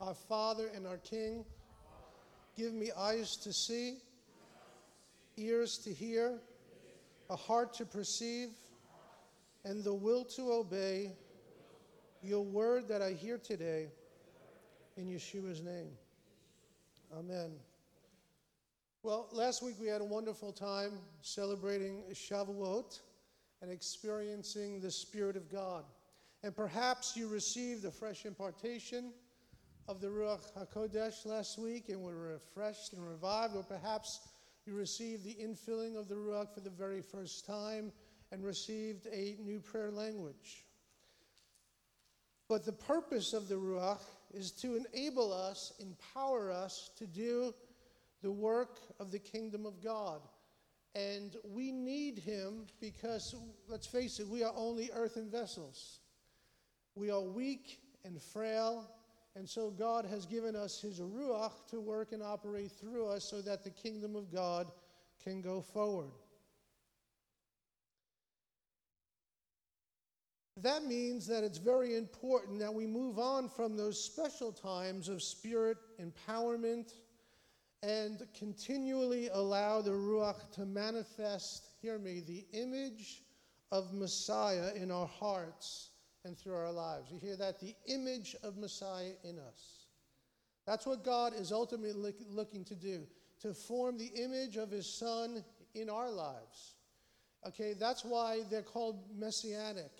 our Father and our King. Give me eyes to see, ears to hear, a heart to perceive, and the will to obey your word that I hear today in Yeshua's name. Amen. Well, last week we had a wonderful time celebrating Shavuot and experiencing the Spirit of God. And perhaps you received a fresh impartation of the Ruach HaKodesh last week and were refreshed and revived, or perhaps you received the infilling of the Ruach for the very first time and received a new prayer language. But the purpose of the Ruach is to enable us, empower us to do the work of the kingdom of God. And we need him because, let's face it, we are only earthen vessels. We are weak and frail, and so God has given us his Ruach to work and operate through us so that the kingdom of God can go forward. That means that it's very important that we move on from those special times of spirit empowerment and continually allow the Ruach to manifest, hear me, the image of Messiah in our hearts and through our lives. You hear that? The image of Messiah in us. That's what God is ultimately looking to do, to form the image of his Son in our lives. Okay, that's why they're called messianic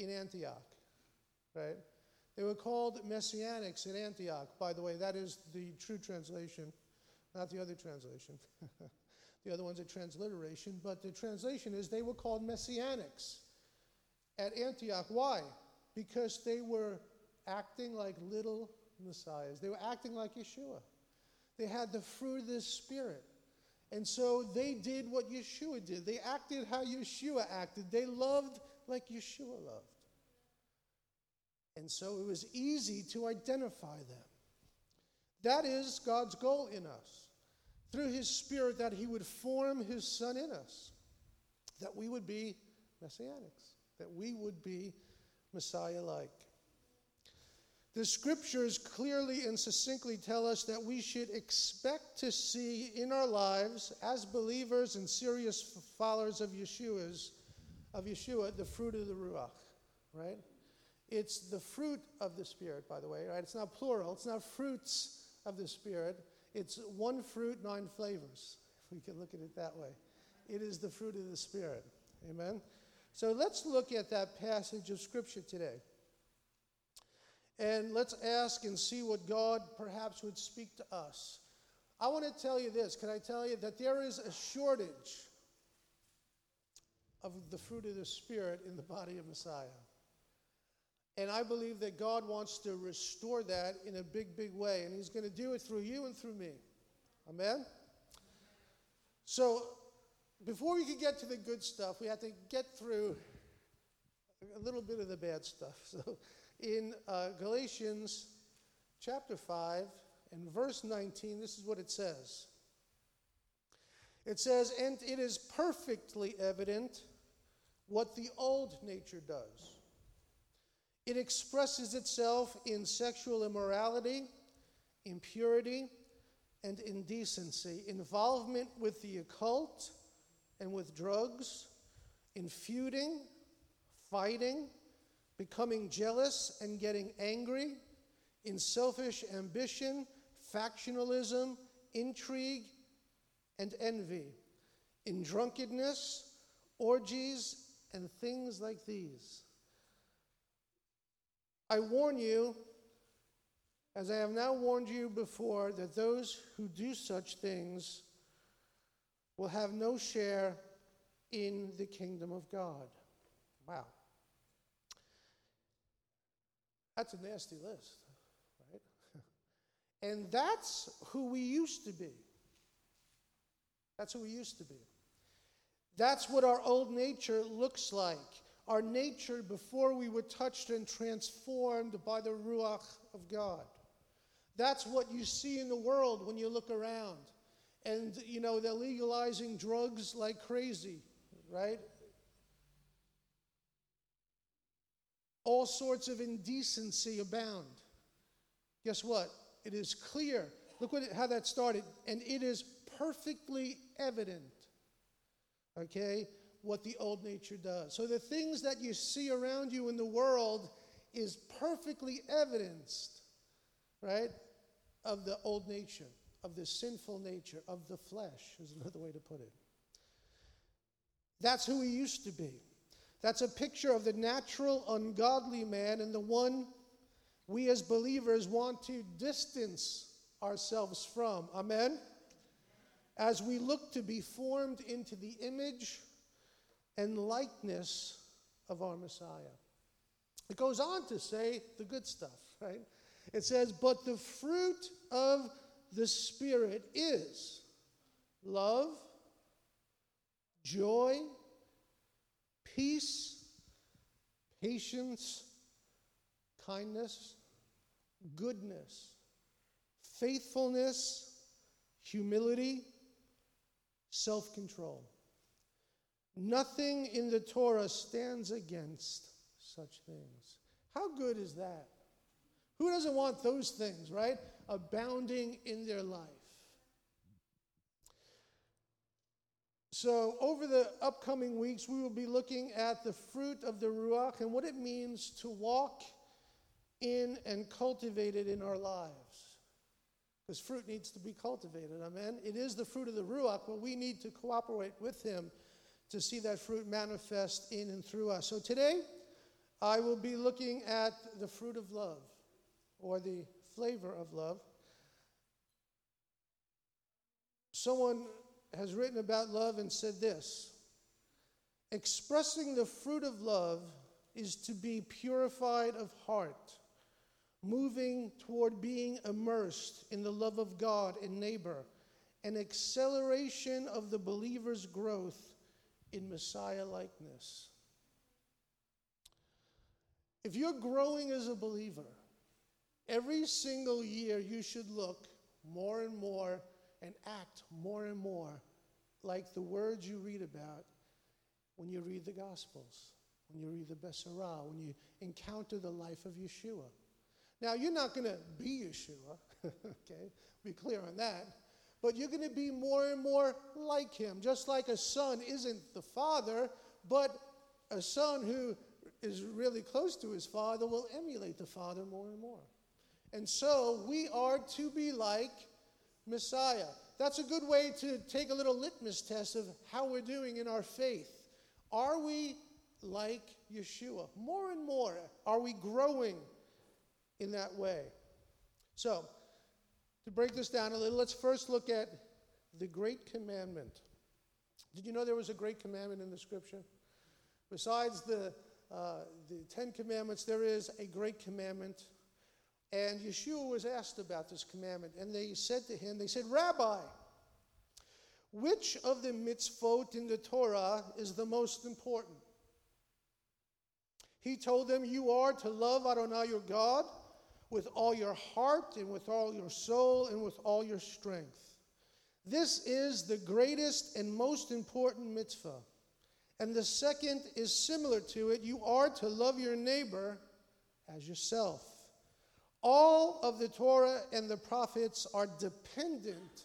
in Antioch, right? They were called Messianics in Antioch, by the way. That is the true translation, not the other translation. the other one's a transliteration, but the translation is they were called Messianics at Antioch. Why? Because they were acting like little messiahs, they were acting like Yeshua. They had the fruit of the Spirit. And so they did what Yeshua did. They acted how Yeshua acted. They loved like Yeshua loved. And so it was easy to identify them. That is God's goal in us. Through His Spirit, that He would form His Son in us, that we would be messianics, that we would be Messiah like. The scriptures clearly and succinctly tell us that we should expect to see in our lives, as believers and serious followers of Yeshua's, of Yeshua, the fruit of the Ruach, right? It's the fruit of the Spirit, by the way, right? It's not plural, it's not fruits of the Spirit. It's one fruit, nine flavors, if we can look at it that way. It is the fruit of the Spirit. Amen? So let's look at that passage of Scripture today. And let's ask and see what God perhaps would speak to us. I want to tell you this. Can I tell you that there is a shortage of the fruit of the Spirit in the body of Messiah? And I believe that God wants to restore that in a big, big way. And He's going to do it through you and through me. Amen? So, before we can get to the good stuff, we have to get through a little bit of the bad stuff. So, in uh, Galatians chapter 5 and verse 19, this is what it says. It says, And it is perfectly evident what the old nature does it expresses itself in sexual immorality, impurity, and indecency, involvement with the occult and with drugs, in feuding, fighting, becoming jealous and getting angry, in selfish ambition, factionalism, intrigue, and envy, in drunkenness, orgies, and things like these. I warn you, as I have now warned you before, that those who do such things will have no share in the kingdom of God. Wow. That's a nasty list, right? and that's who we used to be. That's who we used to be. That's what our old nature looks like our nature before we were touched and transformed by the Ruach of God. That's what you see in the world when you look around. And, you know, they're legalizing drugs like crazy, right? All sorts of indecency abound. guess what? It is clear. Look what how that started. And it is perfectly evident, okay, what the old nature does. So the things that you see around you in the world is perfectly evidenced, right, of the old nature, of the sinful nature, of the flesh, is another way to put it. That's who he used to be. That's a picture of the natural, ungodly man and the one we as believers want to distance ourselves from. Amen? As we look to be formed into the image and likeness of our Messiah. It goes on to say the good stuff, right? It says, But the fruit of the Spirit is love, joy, peace, patience, kindness, goodness, faithfulness, humility, self control. Nothing in the Torah stands against such things. How good is that? Who doesn't want those things, right? Abounding in their life. So, over the upcoming weeks, we will be looking at the fruit of the Ruach and what it means to walk in and cultivate it in our lives. Because fruit needs to be cultivated, amen? It is the fruit of the Ruach, but we need to cooperate with Him to see that fruit manifest in and through us. So, today, I will be looking at the fruit of love or the flavor of love. Someone has written about love and said this Expressing the fruit of love is to be purified of heart, moving toward being immersed in the love of God and neighbor, an acceleration of the believer's growth in Messiah likeness. If you're growing as a believer, every single year you should look more and more and act more and more like the words you read about when you read the Gospels, when you read the Besorah, when you encounter the life of Yeshua. Now, you're not going to be Yeshua, okay? Be clear on that. But you're going to be more and more like him, just like a son isn't the father, but a son who is really close to his father will emulate the father more and more. And so we are to be like Messiah. That's a good way to take a little litmus test of how we're doing in our faith. Are we like Yeshua? More and more, are we growing in that way? So, to break this down a little, let's first look at the Great Commandment. Did you know there was a Great Commandment in the Scripture? Besides the uh, the Ten Commandments, there is a great commandment. And Yeshua was asked about this commandment, and they said to him, They said, Rabbi, which of the mitzvot in the Torah is the most important? He told them, You are to love Adonai your God with all your heart and with all your soul and with all your strength. This is the greatest and most important mitzvah. And the second is similar to it you are to love your neighbor as yourself. All of the Torah and the prophets are dependent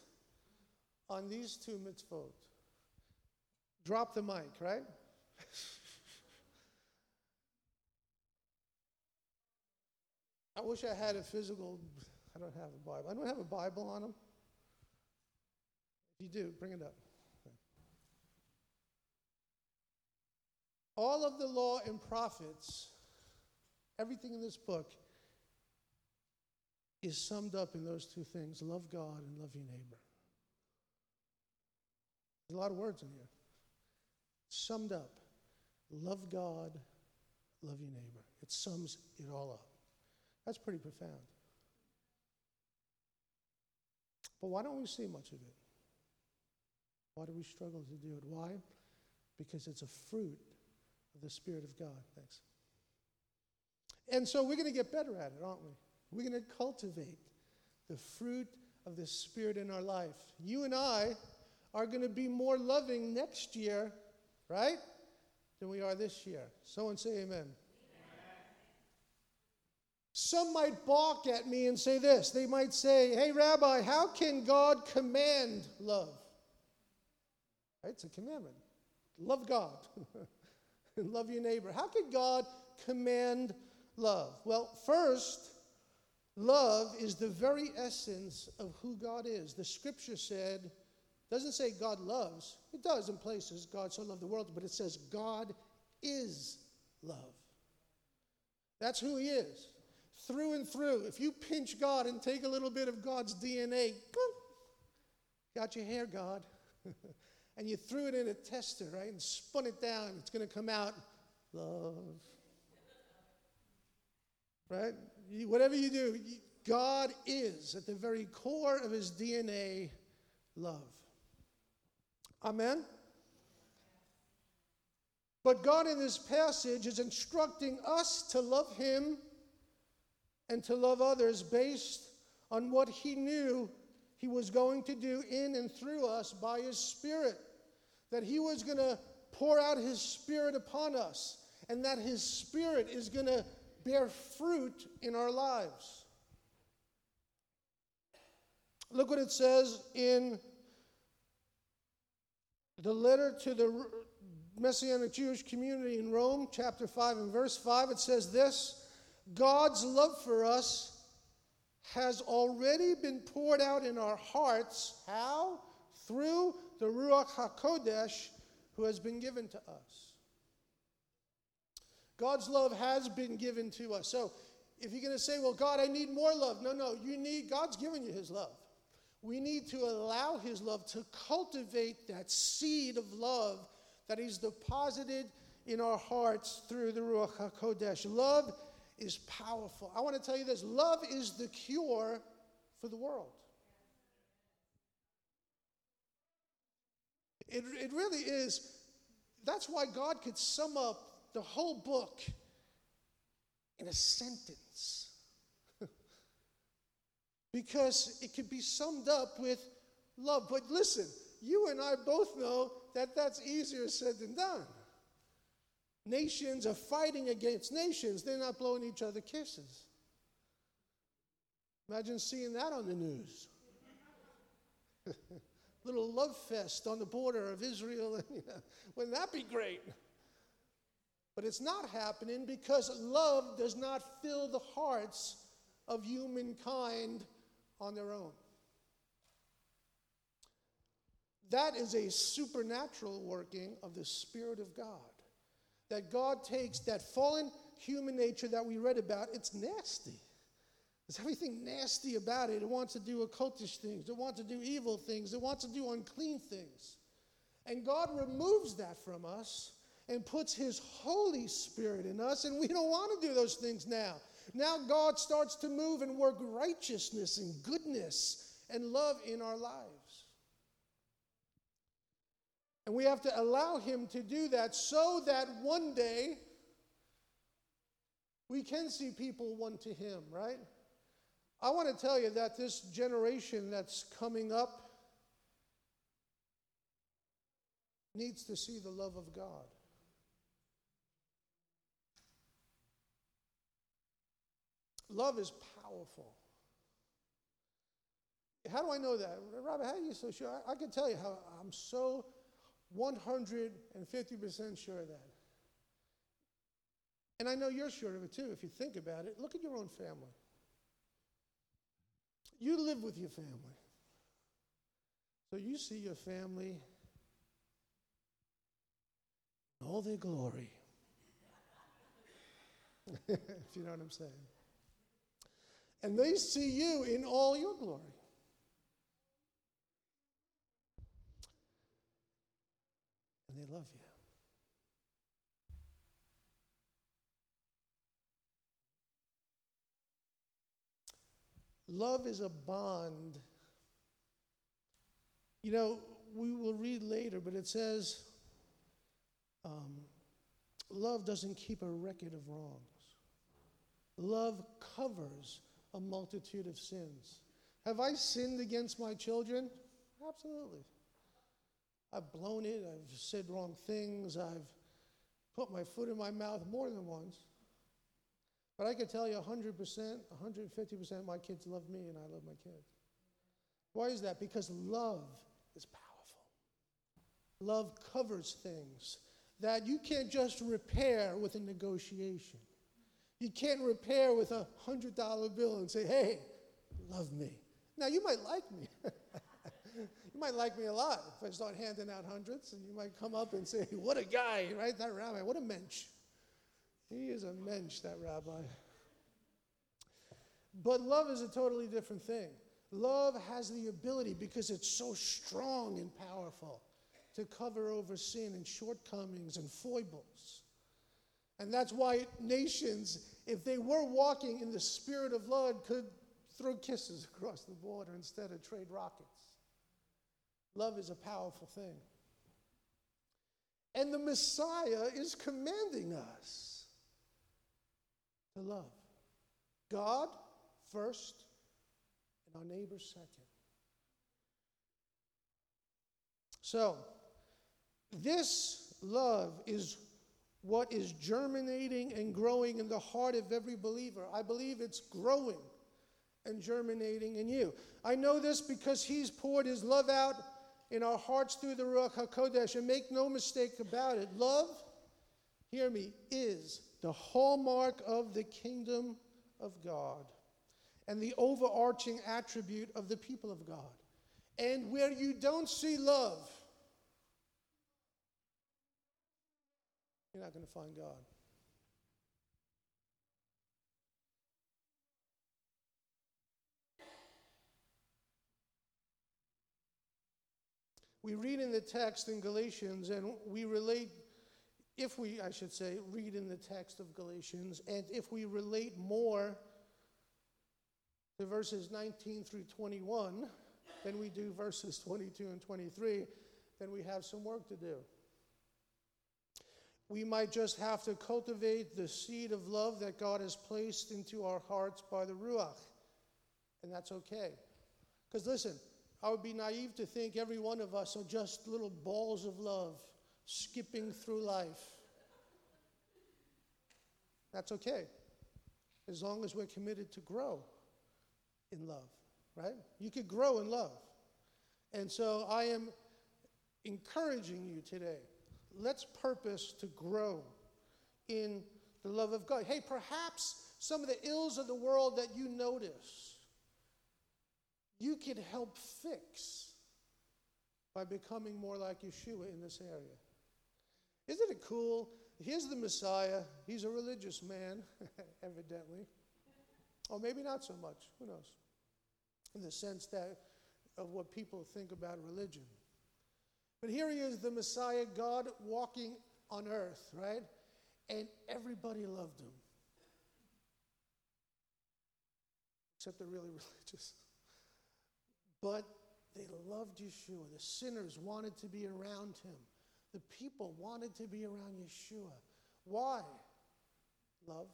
on these two mitzvot. Drop the mic, right? I wish I had a physical, I don't have a Bible. I don't have a Bible on them. If you do, bring it up. All of the law and prophets, everything in this book, is summed up in those two things love God and love your neighbor. There's a lot of words in here. Summed up love God, love your neighbor. It sums it all up. That's pretty profound. But why don't we see much of it? Why do we struggle to do it? Why? Because it's a fruit of the Spirit of God. Thanks. And so we're going to get better at it, aren't we? We're going to cultivate the fruit of the Spirit in our life. You and I are going to be more loving next year, right? Than we are this year. Someone say amen. amen. Some might balk at me and say this. They might say, Hey, Rabbi, how can God command love? Right? It's a commandment. Love God and love your neighbor. How could God command love? Well, first, love is the very essence of who God is. The scripture said, doesn't say God loves. It does in places, God so loved the world, but it says God is love. That's who He is. Through and through. If you pinch God and take a little bit of God's DNA, got your hair, God. and you threw it in a tester, right, and spun it down, it's going to come out love. Right? Whatever you do, God is at the very core of his DNA love. Amen? But God in this passage is instructing us to love him and to love others based on what he knew he was going to do in and through us by his Spirit that He was going to pour out His Spirit upon us, and that His Spirit is going to bear fruit in our lives. Look what it says in the letter to the Messianic Jewish community in Rome, chapter 5 and verse 5. It says this God's love for us has already been poured out in our hearts. How? Through the Ruach HaKodesh who has been given to us. God's love has been given to us. So if you're going to say, well, God, I need more love, no, no, you need, God's given you his love. We need to allow his love to cultivate that seed of love that he's deposited in our hearts through the Ruach HaKodesh. Love is powerful. I want to tell you this love is the cure for the world. It, it really is. That's why God could sum up the whole book in a sentence. because it could be summed up with love. But listen, you and I both know that that's easier said than done. Nations are fighting against nations, they're not blowing each other kisses. Imagine seeing that on the news. little love fest on the border of Israel. And, wouldn't that be great? But it's not happening because love does not fill the hearts of humankind on their own. That is a supernatural working of the Spirit of God. That God takes that fallen human nature that we read about, it's nasty. There's everything nasty about it. It wants to do occultish things, it wants to do evil things, it wants to do unclean things. And God removes that from us and puts His Holy Spirit in us, and we don't want to do those things now. Now God starts to move and work righteousness and goodness and love in our lives. And we have to allow Him to do that so that one day we can see people one to Him, right? I want to tell you that this generation that's coming up needs to see the love of God. Love is powerful. How do I know that? Robert, how are you so sure? I, I can tell you how I'm so 150% sure of that. And I know you're sure of it too if you think about it. Look at your own family. You live with your family. So you see your family in all their glory. if you know what I'm saying. And they see you in all your glory. And they love you. Love is a bond. You know, we will read later, but it says um, love doesn't keep a record of wrongs. Love covers a multitude of sins. Have I sinned against my children? Absolutely. I've blown it, I've said wrong things, I've put my foot in my mouth more than once. But I can tell you 100%, 150% my kids love me and I love my kids. Why is that? Because love is powerful. Love covers things that you can't just repair with a negotiation. You can't repair with a $100 bill and say, hey, love me. Now, you might like me. you might like me a lot if I start handing out hundreds, and you might come up and say, What a guy, right? That rabbi, what a mensch. He is a mensch, that rabbi. But love is a totally different thing. Love has the ability, because it's so strong and powerful, to cover over sin and shortcomings and foibles. And that's why nations, if they were walking in the spirit of love, could throw kisses across the border instead of trade rockets. Love is a powerful thing. And the Messiah is commanding us to love God first and our neighbor second. So, this love is what is germinating and growing in the heart of every believer. I believe it's growing and germinating in you. I know this because He's poured His love out in our hearts through the Ruach HaKodesh. And make no mistake about it, love, hear me, is the hallmark of the kingdom of God and the overarching attribute of the people of God. And where you don't see love, you're not going to find God. we read in the text in Galatians and we relate, if we, I should say, read in the text of Galatians, and if we relate more to verses 19 through 21 than we do verses 22 and 23, then we have some work to do. We might just have to cultivate the seed of love that God has placed into our hearts by the Ruach, and that's okay. Because listen, I would be naive to think every one of us are just little balls of love skipping through life. That's okay, as long as we're committed to grow in love, right? You could grow in love. And so I am encouraging you today. Let's purpose to grow in the love of God. Hey, perhaps some of the ills of the world that you notice you can help fix by becoming more like Yeshua in this area. Isn't it cool? Here's the Messiah. He's a religious man, evidently. Or maybe not so much. Who knows? In the sense that of what people think about religion. But here he is, the Messiah, God walking on earth, right? And everybody loved him. Except the really religious. But they loved Yeshua. The sinners wanted to be around him. The people wanted to be around Yeshua. Why? Love.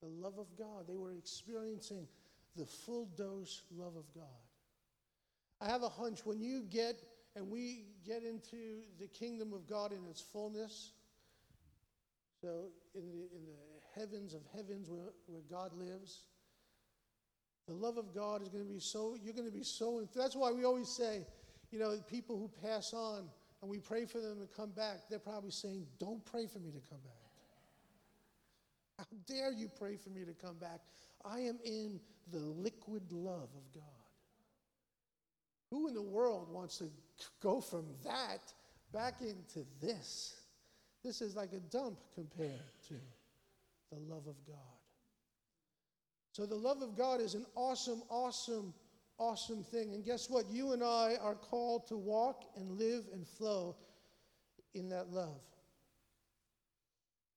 The love of God. They were experiencing the full dose love of God. I have a hunch when you get and we get into the kingdom of God in its fullness, so in the, in the heavens of heavens where, where God lives, the love of God is going to be so, you're going to be so, that's why we always say, you know, people who pass on and we pray for them to come back, they're probably saying, don't pray for me to come back. How dare you pray for me to come back? I am in the liquid love of God. Who in the world wants to go from that back into this? This is like a dump compared to the love of God. So the love of God is an awesome, awesome, awesome thing. And guess what? You and I are called to walk and live and flow in that love.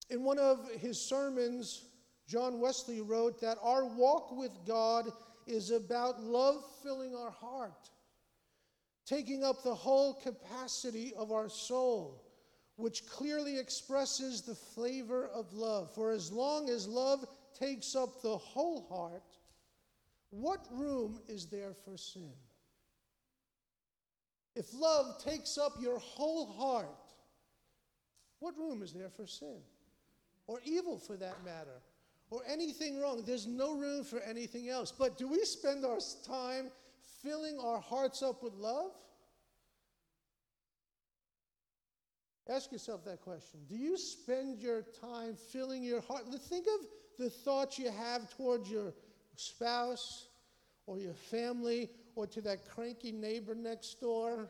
In one of his sermons, John Wesley wrote that our walk with God is about love filling our heart, taking up the whole capacity of our soul, which clearly expresses the flavor of love. For as long as love takes up the whole heart, what room is there for sin? If love takes up your whole heart, what room is there for sin? Or evil for that matter? or anything wrong. There's no room for anything else. But do we spend our time filling our hearts up with love? Ask yourself that question. Do you spend your time filling your heart? Think of the thoughts you have towards your spouse or your family or to that cranky neighbor next door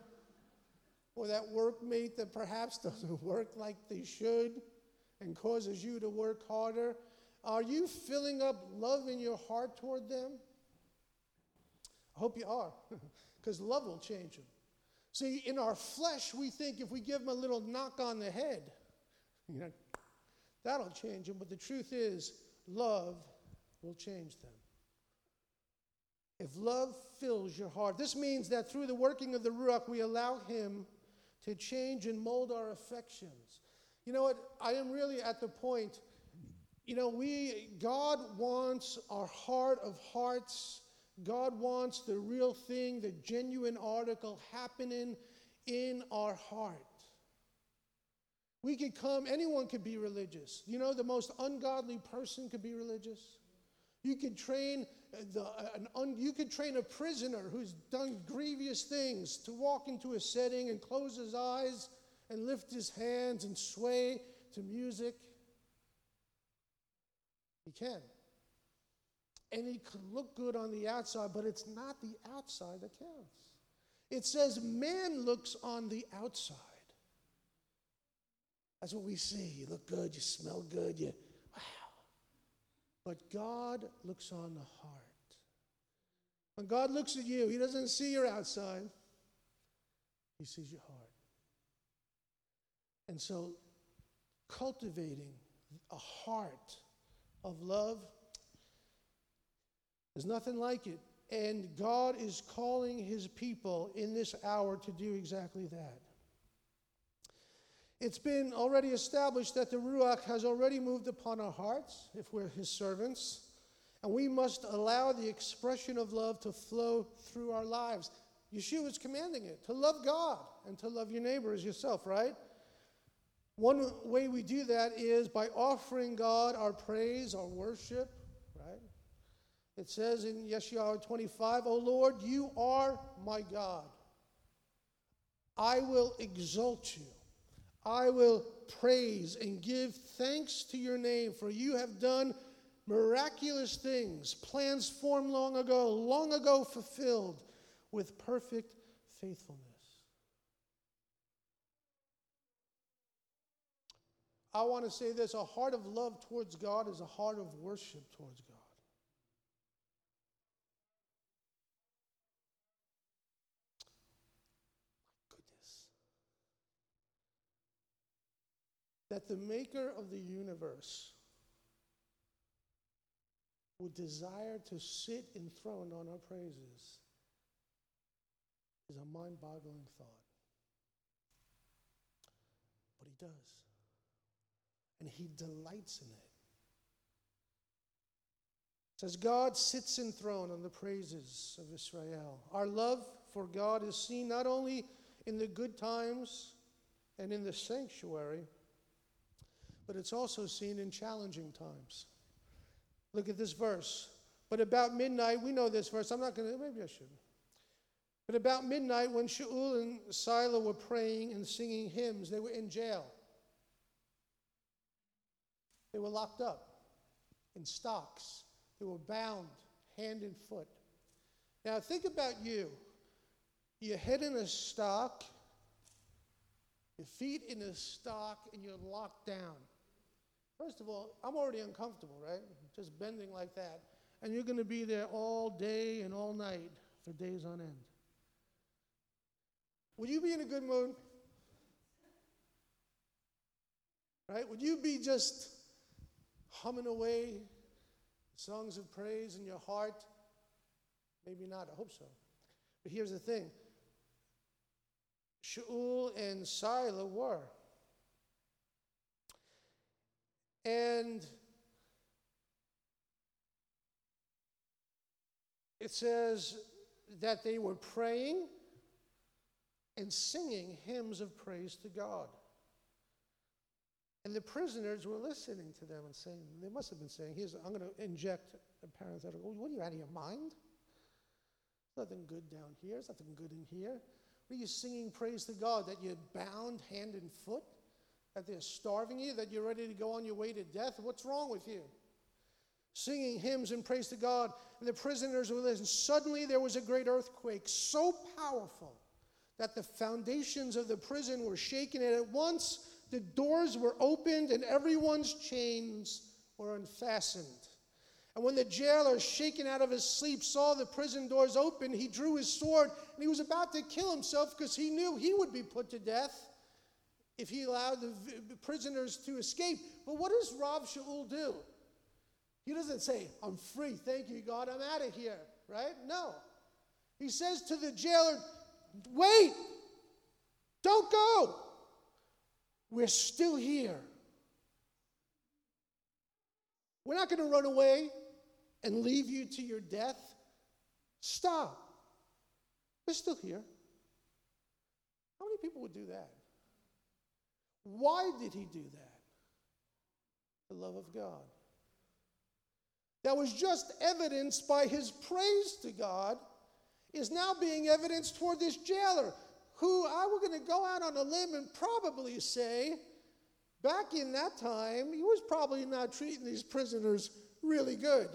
or that workmate that perhaps doesn't work like they should and causes you to work harder? Are you filling up love in your heart toward them? Hope you are, because love will change them. See, in our flesh, we think if we give them a little knock on the head, you know, that'll change them. But the truth is, love will change them. If love fills your heart, this means that through the working of the Ruach, we allow Him to change and mold our affections. You know what? I am really at the point, you know, we, God wants our heart of hearts God wants the real thing, the genuine article happening in our heart. We could come, anyone could be religious. You know, the most ungodly person could be religious. You could train uh, the, uh, an un, you could train a prisoner who's done grievous things to walk into a setting and close his eyes and lift his hands and sway to music. He can and it could look good on the outside, but it's not the outside that counts. It says man looks on the outside. That's what we see. You look good, you smell good, you wow. But God looks on the heart. When God looks at you, He doesn't see your outside, He sees your heart. And so, cultivating a heart of love there's nothing like it. And God is calling his people in this hour to do exactly that. It's been already established that the Ruach has already moved upon our hearts if we're his servants. And we must allow the expression of love to flow through our lives. Yeshua is commanding it to love God and to love your neighbor as yourself, right? One way we do that is by offering God our praise, our worship, it says in Yeshayahu 25, O Lord, you are my God. I will exalt you. I will praise and give thanks to your name, for you have done miraculous things, plans formed long ago, long ago fulfilled with perfect faithfulness. I want to say this a heart of love towards God is a heart of worship towards God. That the maker of the universe would desire to sit enthroned on our praises is a mind boggling thought. But he does. And he delights in it. it. Says God sits enthroned on the praises of Israel. Our love for God is seen not only in the good times and in the sanctuary but it's also seen in challenging times. Look at this verse. But about midnight, we know this verse. I'm not going to, maybe I should. But about midnight, when Shaul and Silah were praying and singing hymns, they were in jail. They were locked up in stocks. They were bound hand and foot. Now, think about you. Your head in a stock, your feet in a stock, and you're locked down. First of all, I'm already uncomfortable, right? Just bending like that. And you're going to be there all day and all night for days on end. Would you be in a good mood? Right? Would you be just humming away songs of praise in your heart? Maybe not. I hope so. But here's the thing Shaul and Silah were. And it says that they were praying and singing hymns of praise to God. And the prisoners were listening to them and saying, they must have been saying, here's, I'm going to inject a parenthetical. What are you out of your mind? Nothing good down here. There's nothing good in here. Are you singing praise to God that you're bound hand and foot? That they're starving you? That you're ready to go on your way to death? What's wrong with you? Singing hymns and praise to God, and the prisoners were listening. Suddenly there was a great earthquake, so powerful that the foundations of the prison were shaken, and at once the doors were opened and everyone's chains were unfastened. And when the jailer, shaken out of his sleep, saw the prison doors open, he drew his sword and he was about to kill himself because he knew he would be put to death if he allowed the prisoners to escape. But what does Rav Shaul do? He doesn't say, I'm free, thank you, God, I'm out of here, right? No. He says to the jailer, Wait, don't go. We're still here. We're not going to run away and leave you to your death. Stop. We're still here. How many people would do that? Why did he do that? The love of God. That was just evidenced by his praise to God is now being evidenced toward this jailer, who I were going to go out on a limb and probably say, back in that time, he was probably not treating these prisoners really good.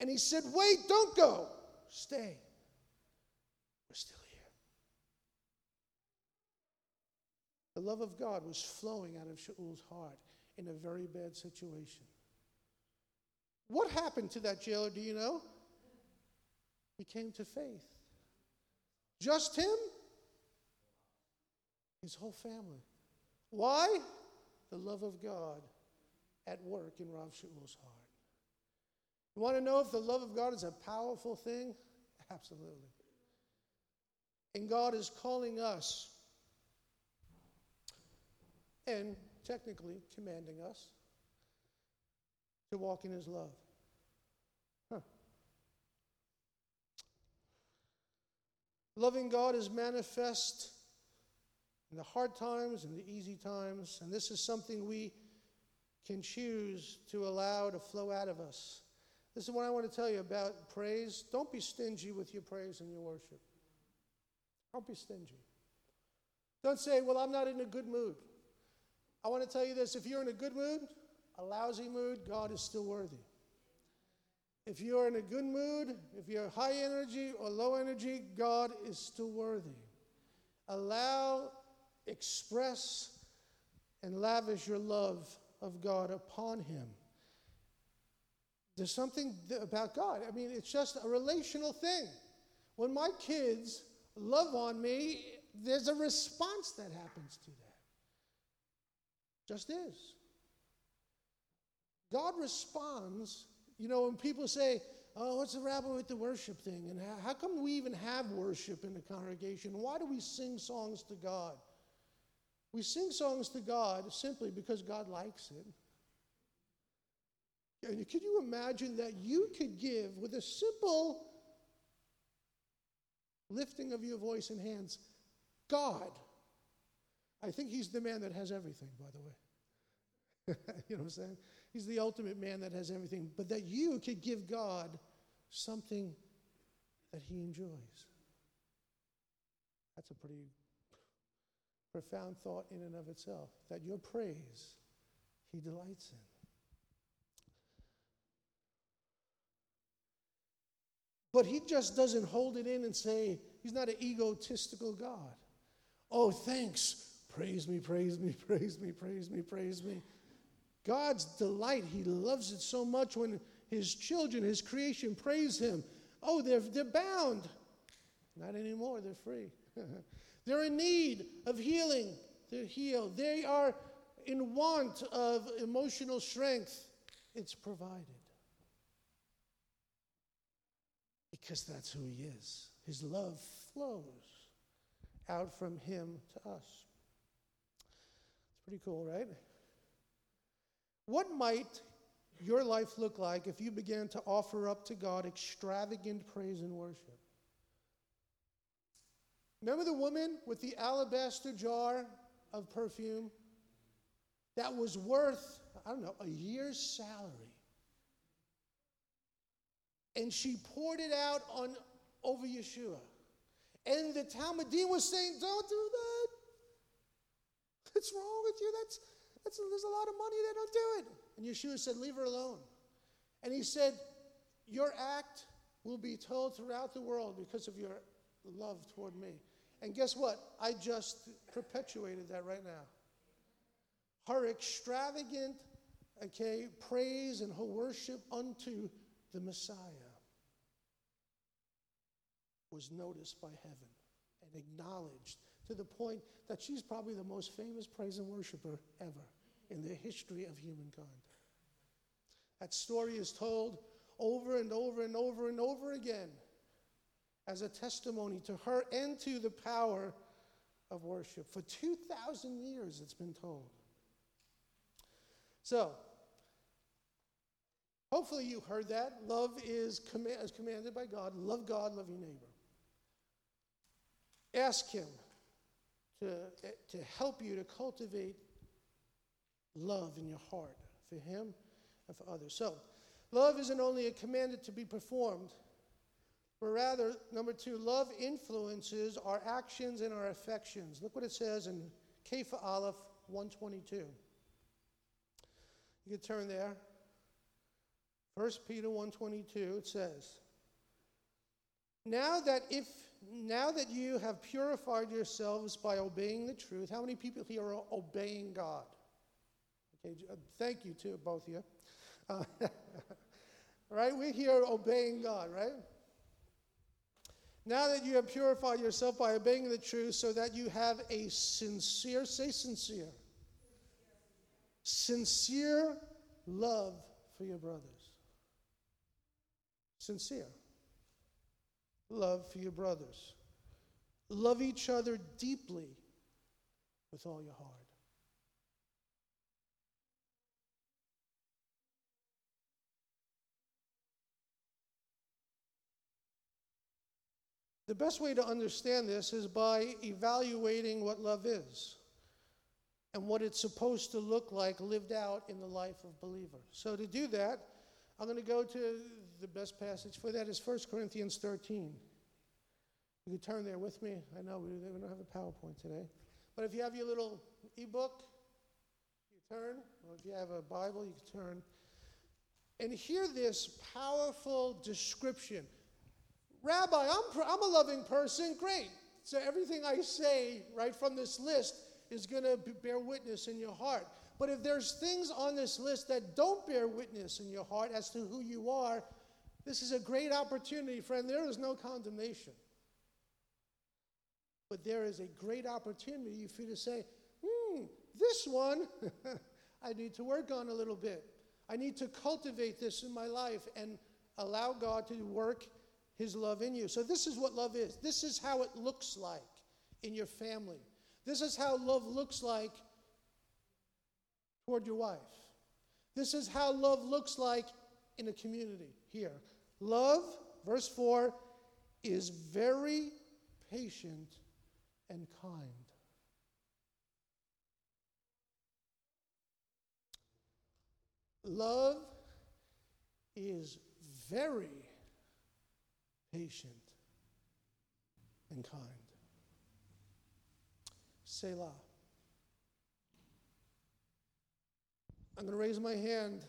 And he said, Wait, don't go. Stay. We're still here. The love of God was flowing out of Shaul's heart in a very bad situation. What happened to that jailer, do you know? He came to faith. Just him? His whole family. Why? The love of God at work in Rav Shaul's heart. You want to know if the love of God is a powerful thing? Absolutely. And God is calling us and technically commanding us to walk in His love. Loving God is manifest in the hard times and the easy times, and this is something we can choose to allow to flow out of us. This is what I want to tell you about praise. Don't be stingy with your praise and your worship. Don't be stingy. Don't say, Well, I'm not in a good mood. I want to tell you this if you're in a good mood, a lousy mood, God is still worthy. If you're in a good mood, if you're high energy or low energy, God is still worthy. Allow, express, and lavish your love of God upon Him. There's something about God. I mean, it's just a relational thing. When my kids love on me, there's a response that happens to that. Just is. God responds you know, when people say, oh, what's the rabble with the worship thing? And how, how come we even have worship in the congregation? Why do we sing songs to God? We sing songs to God simply because God likes it. And could you imagine that you could give with a simple lifting of your voice and hands, God? I think He's the man that has everything, by the way. you know what I'm saying? He's the ultimate man that has everything, but that you could give God something that he enjoys. That's a pretty profound thought in and of itself, that your praise he delights in. But he just doesn't hold it in and say, he's not an egotistical God. Oh, thanks. Praise me, praise me, praise me, praise me, praise me. God's delight. He loves it so much when his children, his creation, praise him. Oh, they're, they're bound. Not anymore, they're free. they're in need of healing. They're healed. They are in want of emotional strength. It's provided. Because that's who he is. His love flows out from him to us. It's pretty cool, right? What might your life look like if you began to offer up to God extravagant praise and worship? Remember the woman with the alabaster jar of perfume that was worth, I don't know, a year's salary. And she poured it out on over Yeshua. And the Talmidim was saying, Don't do that. What's wrong with you? That's, that's there's a lot of money there. Don't do it. And Yeshua said, Leave her alone. And he said, Your act will be told throughout the world because of your love toward me. And guess what? I just perpetuated that right now. Her extravagant, okay, praise and her worship unto the Messiah was noticed by heaven and acknowledged to the point that she's probably the most famous praise and worshiper ever in the history of humankind. That story is told over and over and over and over again as a testimony to her and to the power of worship. For 2,000 years, it's been told. So, hopefully, you heard that. Love is, is commanded by God. Love God, love your neighbor. Ask Him to, to help you to cultivate love in your heart for Him and for others. So, love isn't only a commanded to be performed, but rather, number two, love influences our actions and our affections. Look what it says in Kepha Aleph 122. You can turn there. 1 Peter 122, it says, Now that if now that you have purified yourselves by obeying the truth, how many people here are obeying God? Okay, uh, thank you to both of you. Uh, right? We're here obeying God, right? Now that you have purified yourself by obeying the truth, so that you have a sincere, say sincere, sincere love for your brothers. Sincere love for your brothers. Love each other deeply with all your heart. The best way to understand this is by evaluating what love is and what it's supposed to look like lived out in the life of believers. So, to do that, I'm going to go to the best passage for that is 1 Corinthians 13. You can turn there with me. I know we, don't have a PowerPoint today. But if you have your little ebook, you turn. Or if you have a Bible, you can turn. And hear this powerful description. Rabbi, I'm, I'm a loving person. Great. So everything I say right from this list is going to bear witness in your heart. But if there's things on this list that don't bear witness in your heart as to who you are, this is a great opportunity, friend. There is no condemnation. But there is a great opportunity for you to say, hmm, this one I need to work on a little bit. I need to cultivate this in my life and allow God to work His love in you. So, this is what love is. This is how it looks like in your family. This is how love looks like toward your wife. This is how love looks like in a community here. Love, verse 4, is very patient and kind. Love is very patient and kind. Selah. I'm going to raise my hand.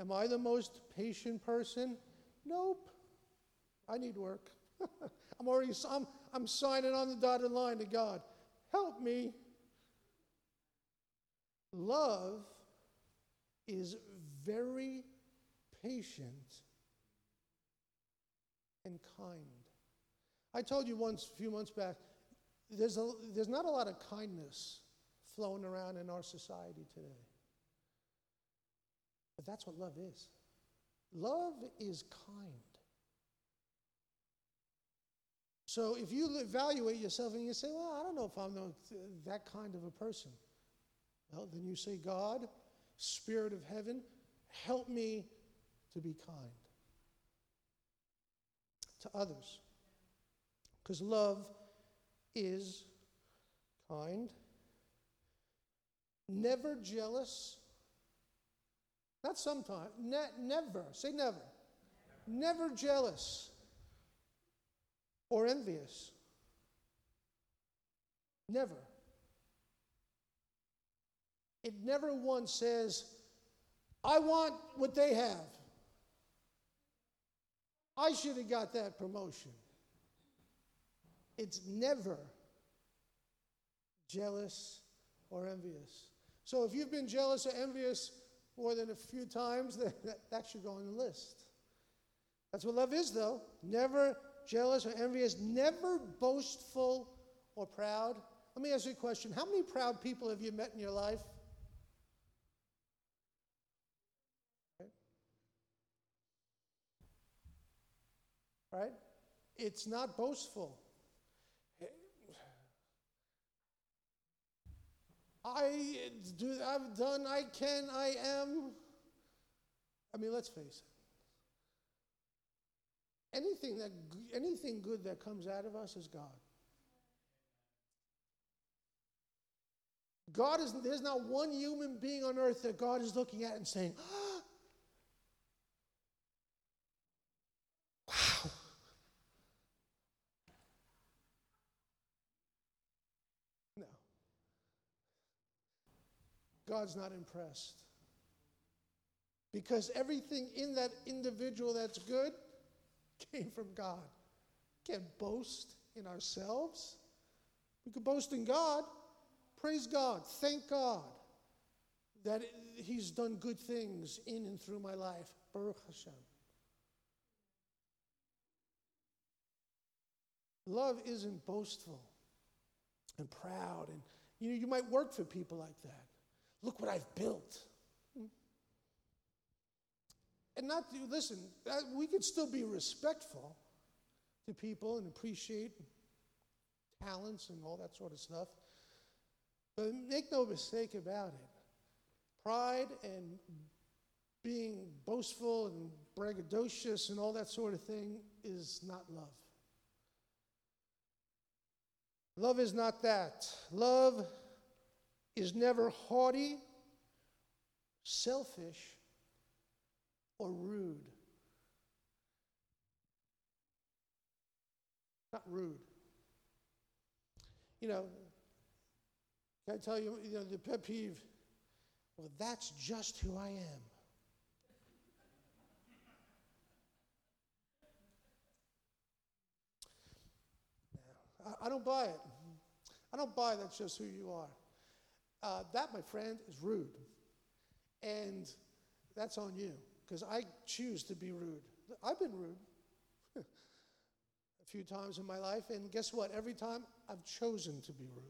Am I the most patient person? Nope. I need work. I'm already I'm, I'm signing on the dotted line to God. Help me. Love is very patient and kind. I told you once, a few months back, there's, a, there's not a lot of kindness flowing around in our society today. But that's what love is. Love is kind. So if you evaluate yourself and you say, well, I don't know if I'm that kind of a person, well, then you say, God, Spirit of heaven, help me to be kind to others. Because love is kind. never jealous. Not sometimes, ne- never. Say never. Never jealous or envious. Never. It never once says, I want what they have. I should have got that promotion. It's never jealous or envious. So if you've been jealous or envious more than a few times, that, that should go on the list. That's what love is, though. Never jealous or envious, never boastful or proud. Let me ask you a question. How many proud people have you met in your life? Right? It's not boastful. I do, I've done, I can, I am. I mean, let's face it. Anything, that, anything good that comes out of us is God. God is, there's not one human being on earth that God is looking at and saying, wow. No. God's not impressed. Because everything in that individual that's good came from God. Can't boast in ourselves. We could boast in God. Praise God. Thank God that He's done good things in and through my life. Baruch Hashem. Love isn't boastful and proud. And you know, you might work for people like that. Look what I've built. And not to, listen, we could still be respectful to people and appreciate talents and all that sort of stuff. But make no mistake about it. Pride and being boastful and braggadocious and all that sort of thing is not love. Love is not that. Love is never haughty, selfish, or rude. Not rude. You know, can I tell you, you know, the pet peeve? Well, that's just who I am. I, I don't buy it. I don't buy that's just who you are. Uh, that, my friend, is rude. And that's on you, because I choose to be rude. I've been rude a few times in my life, and guess what? Every time I've chosen to be rude.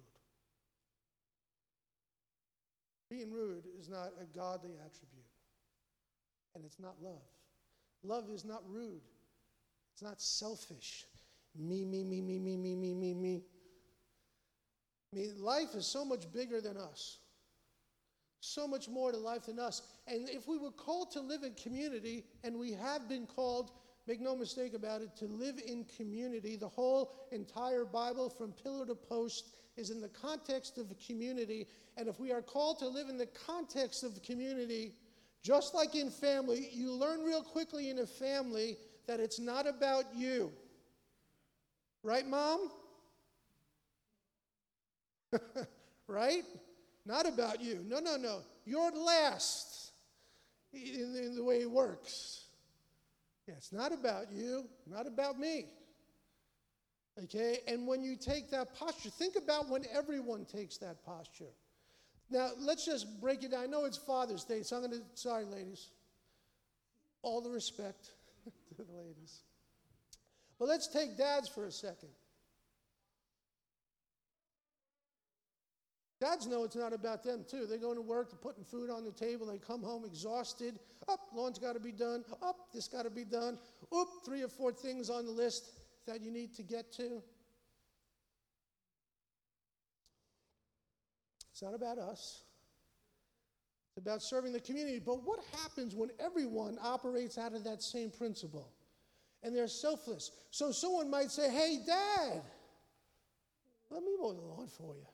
Being rude is not a godly attribute, and it's not love. Love is not rude, it's not selfish. Me, me, me, me, me, me, me, me, me. I mean, life is so much bigger than us, so much more to life than us. And if we were called to live in community, and we have been called, make no mistake about it, to live in community, the whole entire Bible from pillar to post is in the context of community. And if we are called to live in the context of community, just like in family, you learn real quickly in a family that it's not about you. Right, mom? right? Not about you. No, no, no. You're last in, in the way it works. Yeah, it's not about you, not about me. Okay? And when you take that posture, think about when everyone takes that posture. Now, let's just break it down. I know it's Father's Day, so I'm going to, sorry, ladies. All the respect to the ladies. But let's take dads for a second. Dads know it's not about them, too. They're going to work, they're putting food on the table, they come home exhausted. Up, oh, lawn's got to be done. Up, oh, this got to be done. Oop, three or four things on the list that you need to get to. It's not about us. It's about serving the community. But what happens when everyone operates out of that same principle and they're selfless? So someone might say, Hey, Dad, let me mow the lawn for you.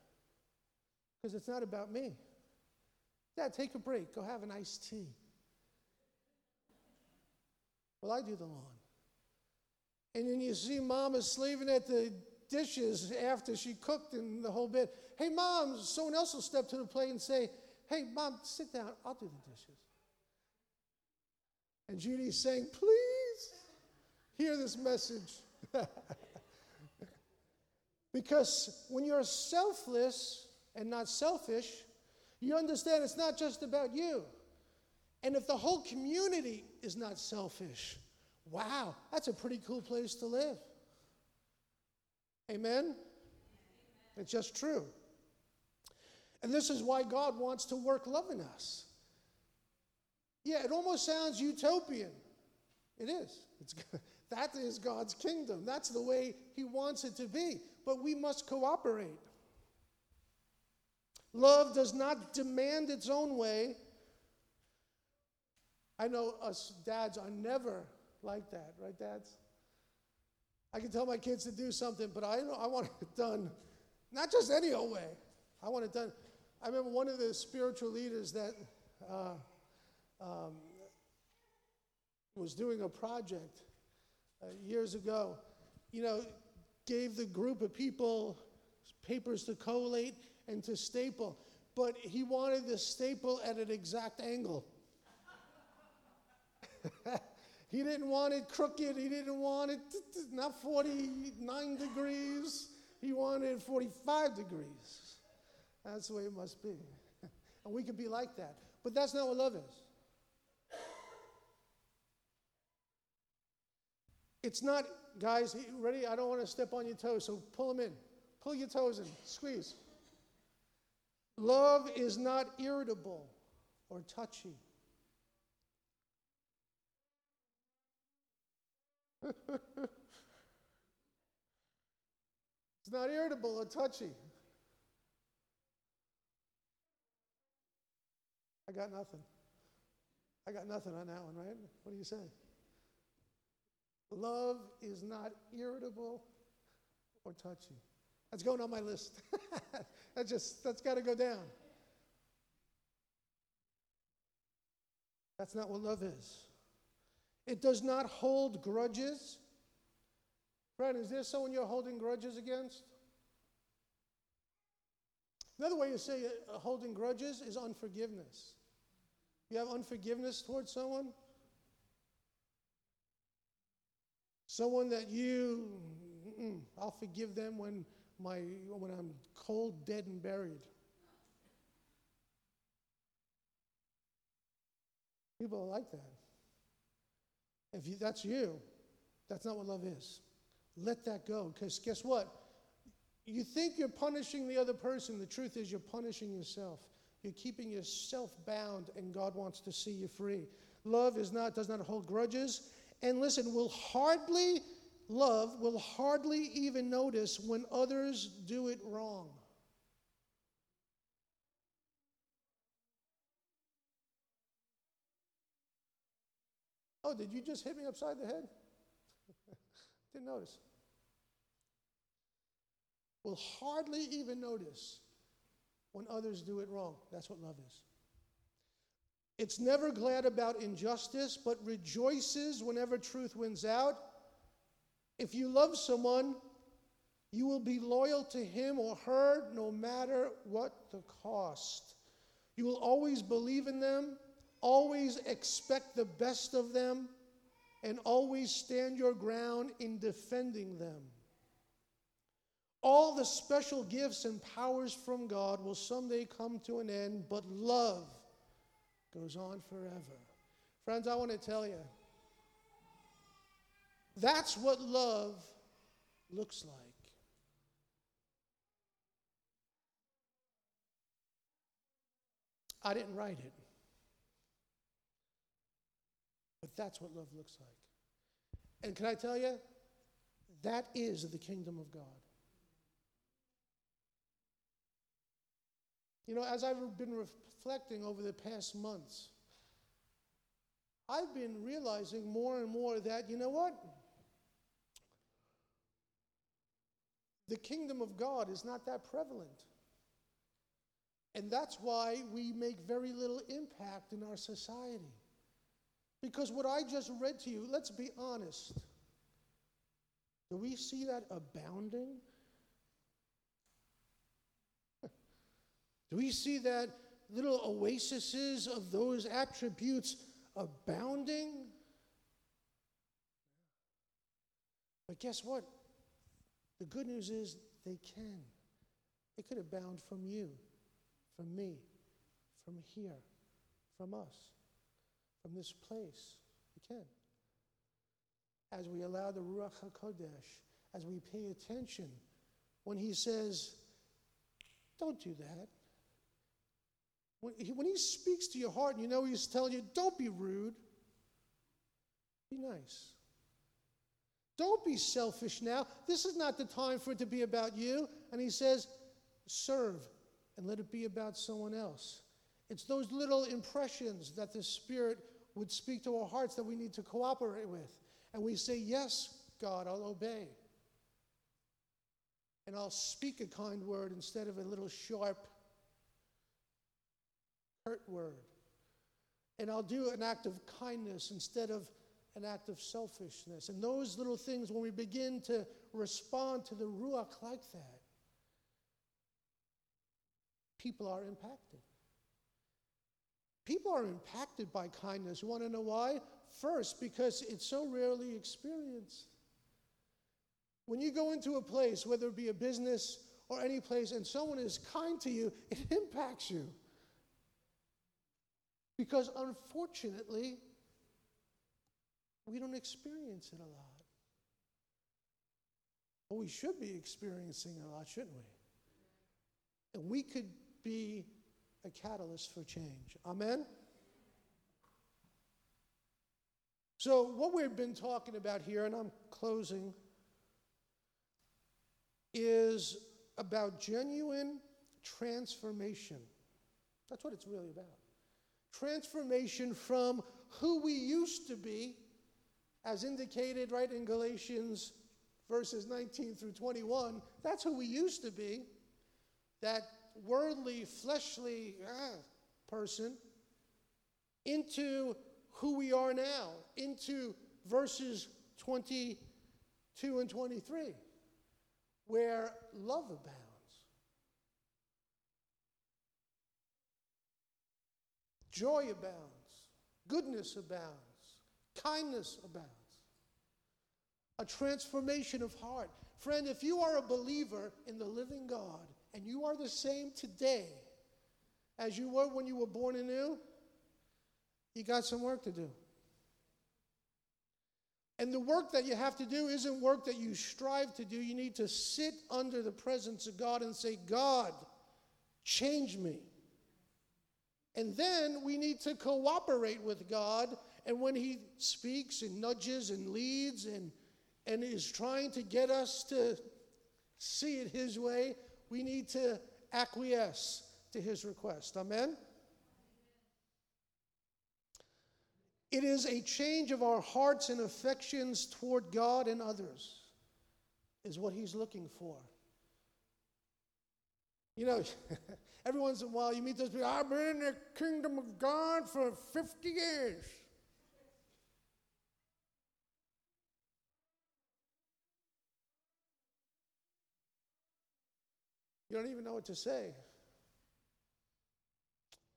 Because it's not about me. Dad, take a break. Go have an iced tea. Well, I do the lawn. And then you see mom is slaving at the dishes after she cooked and the whole bit. Hey, mom, someone else will step to the plate and say, Hey, mom, sit down. I'll do the dishes. And Judy's saying, Please hear this message. because when you're selfless and not selfish, you understand it's not just about you. And if the whole community is not selfish, wow, that's a pretty cool place to live. Amen? It's just true. And this is why God wants to work love in us. Yeah, it almost sounds utopian. It is. It's, that is God's kingdom. That's the way He wants it to be. But we must cooperate. Love does not demand its own way. I know us dads are never like that, right, dads? I can tell my kids to do something, but I I want it done, not just any old way. I want it done. I remember one of the spiritual leaders that uh, um, was doing a project uh, years ago. You know, gave the group of people papers to collate and to staple, but he wanted the staple at an exact angle. he didn't want it crooked. He didn't want it not 49 degrees. He wanted 45 degrees. That's the way it must be. and we can be like that. But that's not what love is. It's not, guys, ready? I don't want to step on your toes, so pull them in. Pull your toes in, squeeze. Love is not irritable or touchy. it's not irritable or touchy. I got nothing. I got nothing on that one, right? What do you say? Love is not irritable or touchy. That's going on my list. that's just, that's got to go down. That's not what love is. It does not hold grudges. Friend, is there someone you're holding grudges against? Another way to say uh, holding grudges is unforgiveness. You have unforgiveness towards someone? Someone that you, I'll forgive them when, my, when I'm cold, dead, and buried. People are like that. If you, that's you, that's not what love is. Let that go. Because guess what? You think you're punishing the other person. The truth is, you're punishing yourself. You're keeping yourself bound, and God wants to see you free. Love is not, does not hold grudges. And listen, will hardly, love will hardly even notice when others do it wrong. Oh, did you just hit me upside the head? Didn't notice. Will hardly even notice when others do it wrong. That's what love is. It's never glad about injustice, but rejoices whenever truth wins out. If you love someone, you will be loyal to him or her no matter what the cost. You will always believe in them, always expect the best of them, and always stand your ground in defending them. All the special gifts and powers from God will someday come to an end, but love goes on forever. Friends, I want to tell you that's what love looks like. I didn't write it. But that's what love looks like. And can I tell you? That is the kingdom of God. You know, as I've been reflecting over the past months, I've been realizing more and more that, you know what? The kingdom of God is not that prevalent. And that's why we make very little impact in our society. Because what I just read to you, let's be honest. Do we see that abounding? Do we see that little oases of those attributes abounding? But guess what? The good news is they can. It could abound from you, from me, from here, from us, from this place. We can. As we allow the Ruach HaKodesh, as we pay attention, when he says, don't do that. When he, when he speaks to your heart and you know he's telling you, don't be rude, be nice. Don't be selfish now. This is not the time for it to be about you. And he says, serve and let it be about someone else. It's those little impressions that the Spirit would speak to our hearts that we need to cooperate with. And we say, Yes, God, I'll obey. And I'll speak a kind word instead of a little sharp, hurt word. And I'll do an act of kindness instead of an act of selfishness. And those little things, when we begin to respond to the Ruach like that, people are impacted. People are impacted by kindness. You want to know why? First, because it's so rarely experienced. When you go into a place, whether it be a business or any place, and someone is kind to you, it impacts you. Because unfortunately, we don't experience it a lot. But we should be experiencing it a lot, shouldn't we? And we could be a catalyst for change. Amen? So, what we've been talking about here, and I'm closing, is about genuine transformation. That's what it's really about. Transformation from who we used to be as indicated right in Galatians verses 19 through 21, that's who we used to be. That worldly, fleshly ah, person into who we are now, into verses 22 and 23, where love abounds. Joy abounds, goodness abounds kindness abounds. A transformation of heart. Friend, if you are a believer in the living God and you are the same today as you were when you were born anew, you got some work to do. And the work that you have to do isn't work that you strive to do. You need to sit under the presence of God and say, God, change me. And then we need to cooperate with God and when he speaks and nudges and leads and, and is trying to get us to see it his way, we need to acquiesce to his request. Amen? It is a change of our hearts and affections toward God and others, is what he's looking for. You know, every once in a while you meet those people, I've been in the kingdom of God for 50 years. You don't even know what to say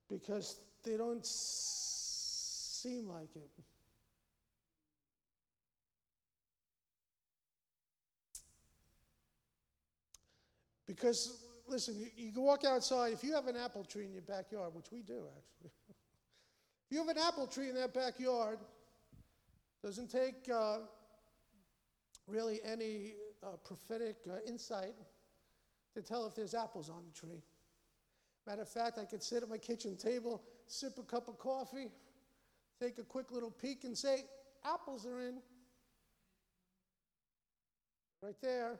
because they don't seem like it. Because, listen, you, can walk outside. If you have an apple tree in your backyard, which we do actually, if you have an apple tree in that backyard, doesn't take uh, really any uh, prophetic uh, insight to tell if there's apples on the tree. Matter of fact, I could sit at my kitchen table, sip a cup of coffee, take a quick little peek, and say, Apples are in. Right there.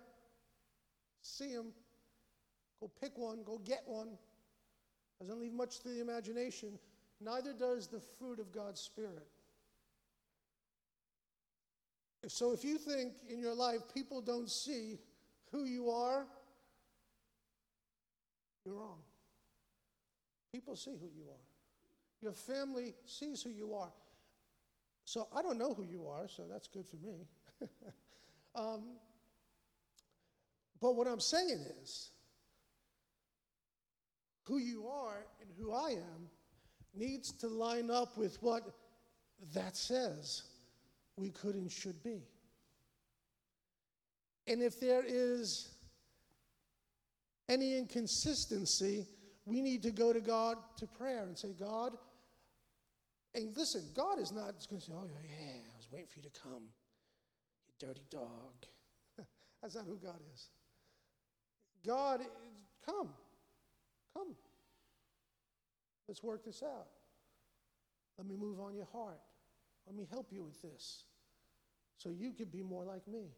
See them. Go pick one, go get one. Doesn't leave much to the imagination. Neither does the fruit of God's Spirit. So if you think in your life people don't see who you are, you're wrong. People see who you are. Your family sees who you are. So I don't know who you are, so that's good for me. um, but what I'm saying is, who you are and who I am needs to line up with what that says we could and should be. And if there is any inconsistency, we need to go to God to prayer and say, God, and listen, God is not going to say, oh, yeah, I was waiting for you to come, you dirty dog. That's not who God is. God, come, come. Let's work this out. Let me move on your heart. Let me help you with this so you could be more like me.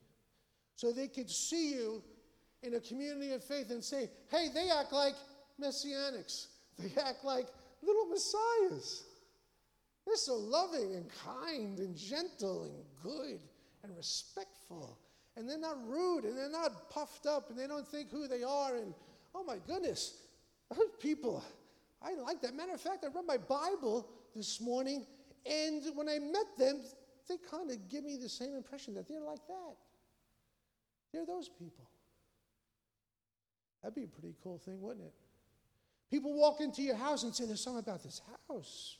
So they could see you in a community of faith and say, hey, they act like messianics. They act like little messiahs. They're so loving and kind and gentle and good and respectful. And they're not rude and they're not puffed up and they don't think who they are. And oh my goodness, those people, I like that. Matter of fact, I read my Bible this morning and when I met them, they kind of give me the same impression that they're like that. They're those people. That'd be a pretty cool thing, wouldn't it? People walk into your house and say, There's something about this house.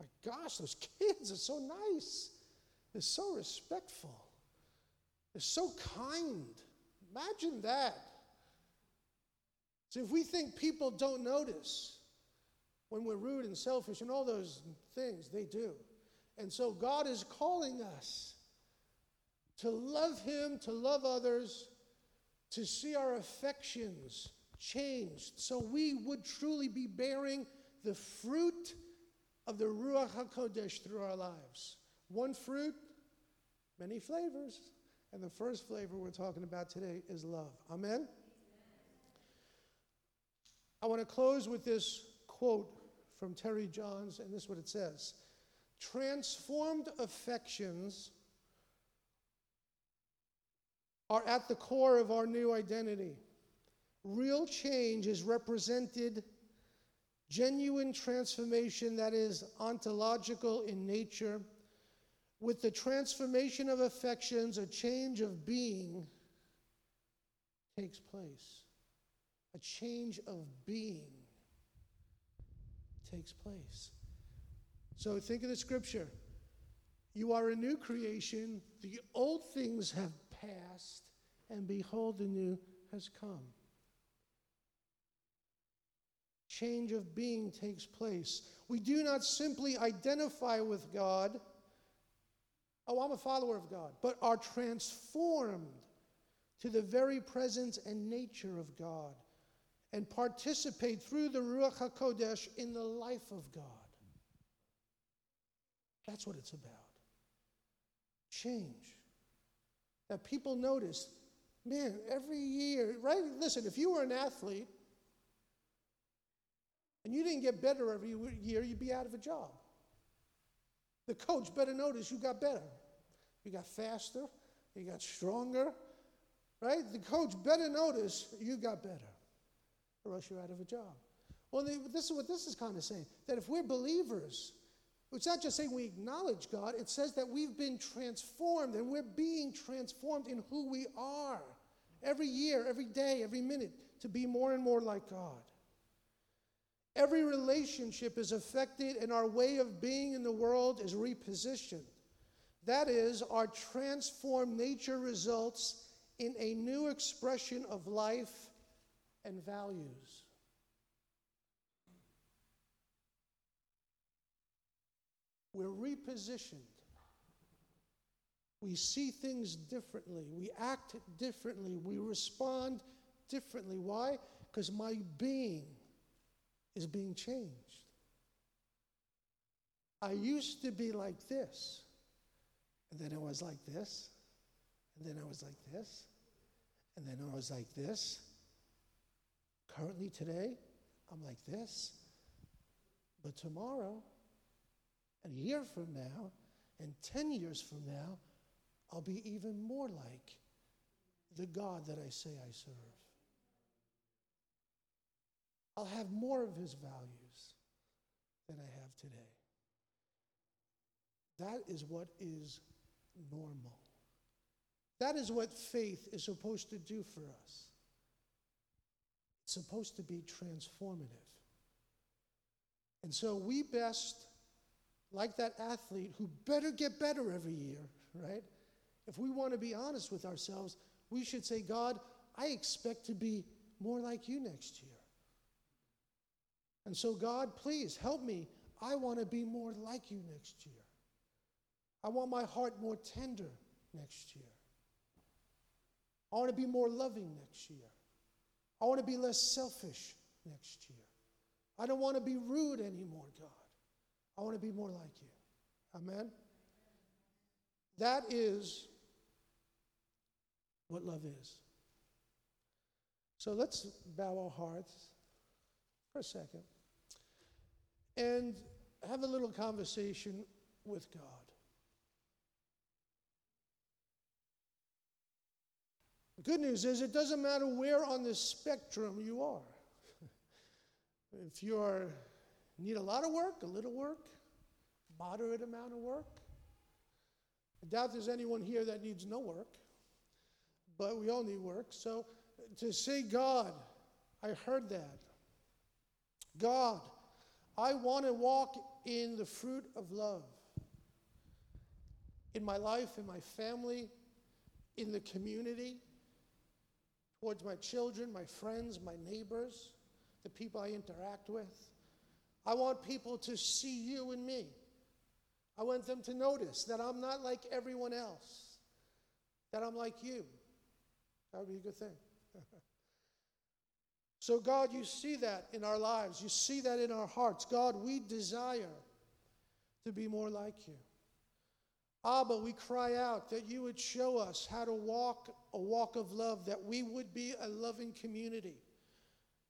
My gosh, those kids are so nice. They're so respectful. They're so kind. Imagine that. So if we think people don't notice when we're rude and selfish and all those things, they do. And so God is calling us to love Him, to love others, to see our affections changed so we would truly be bearing the fruit of the Ruach HaKodesh through our lives. One fruit, many flavors. And the first flavor we're talking about today is love. Amen? I want to close with this quote from Terry Johns, and this is what it says Transformed affections are at the core of our new identity. Real change is represented genuine transformation that is ontological in nature. With the transformation of affections, a change of being takes place. A change of being takes place. So think of the scripture. You are a new creation. The old things have passed, and behold, the new has come change of being takes place. We do not simply identify with God, oh, I'm a follower of God, but are transformed to the very presence and nature of God and participate through the Ruach HaKodesh in the life of God. That's what it's about. Change. That people notice, man, every year, right? Listen, if you were an athlete, and you didn't get better every year, you'd be out of a job. The coach better notice you got better. You got faster, you got stronger, right? The coach better notice you got better, or else you're out of a job. Well, this is what this is kind of saying that if we're believers, it's not just saying we acknowledge God, it says that we've been transformed and we're being transformed in who we are every year, every day, every minute to be more and more like God. Every relationship is affected, and our way of being in the world is repositioned. That is, our transformed nature results in a new expression of life and values. We're repositioned. We see things differently. We act differently. We respond differently. Why? Because my being is being changed. I used to be like this, and then I was like this, and then I was like this, and then I was like this. Currently, today, I'm like this. But tomorrow, a year from now, and 10 years from now, I'll be even more like the God that I say I serve. I'll have more of his values. than I have today. That is what is normal. That is what faith is supposed to do for us. It's supposed to be transformative. And so we best, like that athlete who better get better every year, right? If we want to be honest with ourselves, we should say, God, I expect to be more like you next year. And so, God, please help me. I want to be more like you next year. I want my heart more tender next year. I want to be more loving next year. I want to be less selfish next year. I don't want to be rude anymore, God. I want to be more like you. Amen? That is what love is. So let's bow our hearts for a second and have a little conversation with God. The good news is it doesn't matter where on the spectrum you are. if you are need a lot of work, a little work, moderate amount of work. I doubt there's anyone here that needs no work, but we all need work. So to say, God, I heard that. God, I want to walk in the fruit of love in my life, in my family, in the community, towards my children, my friends, my neighbors, the people I interact with. I want people to see you in me. I want them to notice that I'm not like everyone else, that I'm like you. That would be a good thing. so, God, you see that in our lives. You see that in our hearts. God, we desire to be more like you. Abba, we cry out that you would show us how to walk a walk of love, that we would be a loving community.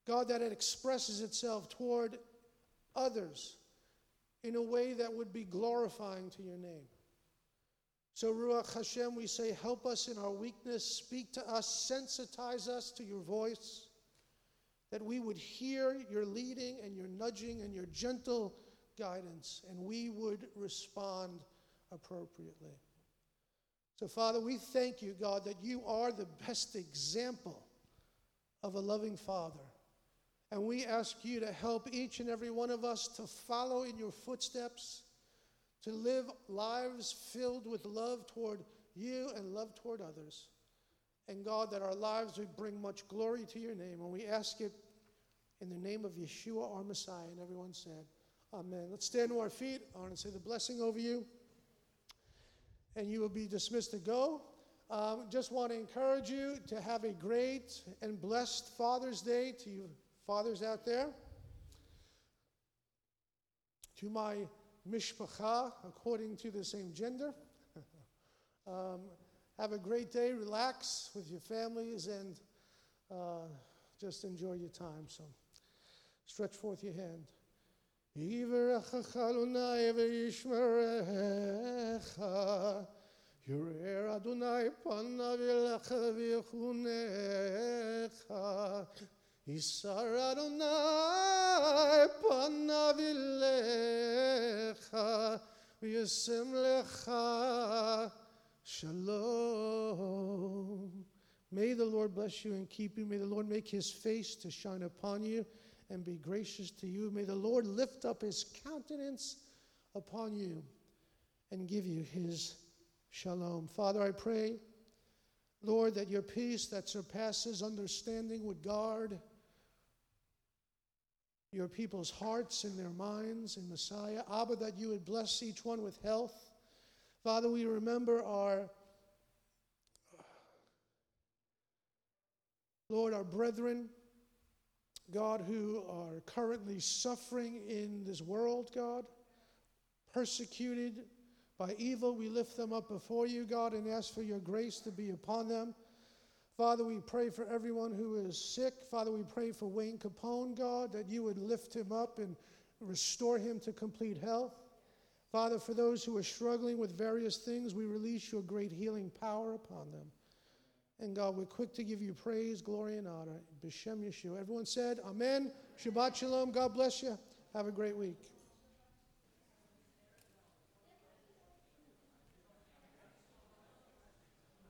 God, that it expresses itself toward others in a way that would be glorifying to your name. So, Ruach Hashem, we say, help us in our weakness, speak to us, sensitize us to your voice, that we would hear your leading and your nudging and your gentle guidance, and we would respond appropriately. So, Father, we thank you, God, that you are the best example of a loving Father. And we ask you to help each and every one of us to follow in your footsteps to live lives filled with love toward you and love toward others. And God, that our lives would bring much glory to your name. And we ask it in the name of Yeshua, our Messiah. And everyone said, Amen. Let's stand to our feet. I want to say the blessing over you. And you will be dismissed to go. Um, just want to encourage you to have a great and blessed Father's Day to you fathers out there. To my mishpacha, according to the same gender. um, have a great day, relax with your families, and uh, just enjoy your time. So stretch forth your hand. Ilecha v'yasem lecha shalom. May the Lord bless you and keep you. May the Lord make his face to shine upon you and be gracious to you. May the Lord lift up his countenance upon you and give you his shalom. Father, I pray, Lord, that your peace that surpasses understanding would guard your people's hearts and their minds in Messiah. Abba, that you would bless each one with health. Father, we remember our, Lord, our brethren, God, who are currently suffering in this world, God, persecuted by evil. We lift them up before you, God, and ask for your grace to be upon them. Father, we pray for everyone who is sick. Father, we pray for Wayne Capone, God, that you would lift him up and restore him to complete health. Father, for those who are struggling with various things, we release your great healing power upon them. And God, we're quick to give you praise, glory, and honor. B'Shem Yeshua. Everyone said, Amen. Shabbat Shalom. God bless you. Have a great week.